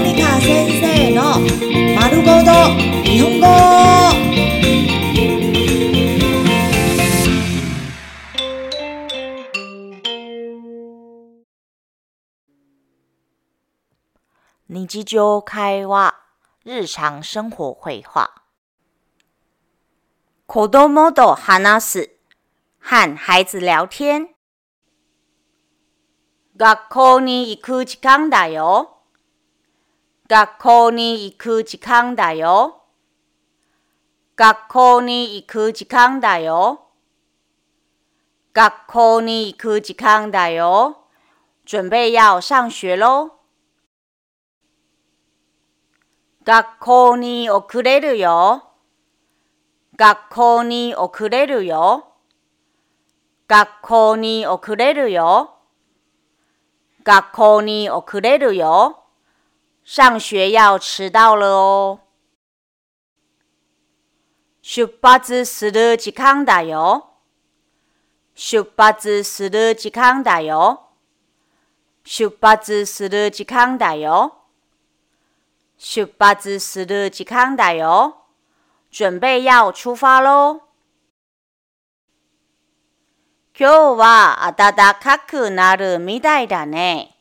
ニカ先生の丸ごと日本語。日常会話、日常生活会話。子供と話す、和孩子聊天。学校に行く時間だよ。学校に行く時間だよ。学校に行く時間だよ。学校に行く時間だよ。準備要上學喽。学校に遅れるよ。学校に遅れるよ。学校に遅れるよ。学校に遅れるよ。上学要遲到了哦。出発する時間だよ。出発する時間だよ。出発する時間だよ。出発する時間だよ。準備要出發喽。今日は暖かくなるみたいだね。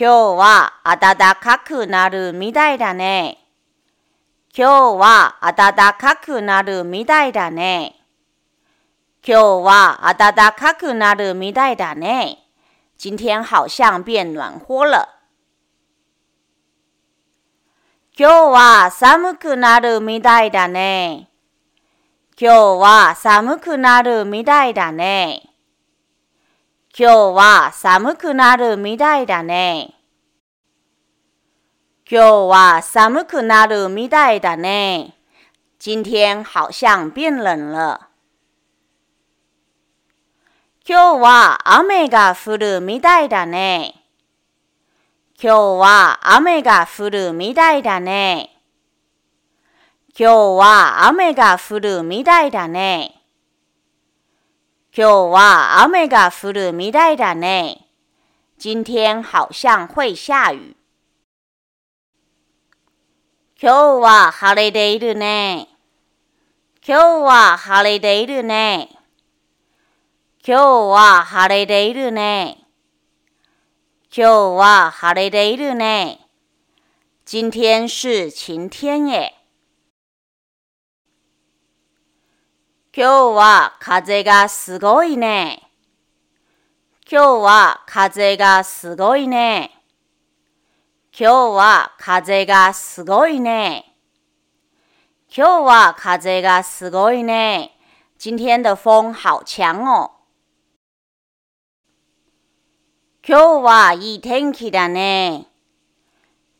今日は暖かくなるみたいだね。今日は暖かくなるみたいだね。今日は暖かくなるみたいだね。今天好像變暖和了。今日は寒くなるみたいだね。今日は寒くなるみたいだね。今日は寒くなるみたいだね。今日は寒くなるみたいだね。今天好像變冷了。今日は雨が降るみたいだね。今日は雨が降るみたいだね。今日は雨が降るみたいだね。今日は雨が降るみたいだね。今天好像会下雨。今日は晴れているね。今日は晴れているね。今日は晴れているね。今日は晴れているね。今天是晴天耶。今日は風がすごいね。今日は風がすごいね。今日は風がすごいね。今日は風がすごいね。今天的風好強哦。今日はいい天気だね。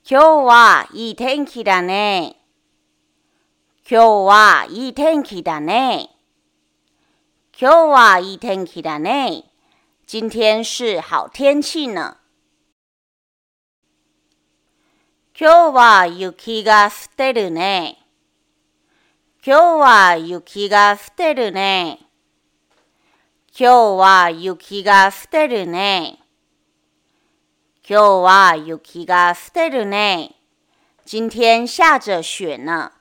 今日はいい天気だね。今日はいい天気だね。今日はいい天気だね。今天是好天氣呢。今日は雪が降ってるね。今日は雪が降ってるね。今日は雪が降ってるね。今日は雪が降ってるね。今天下着雪呢。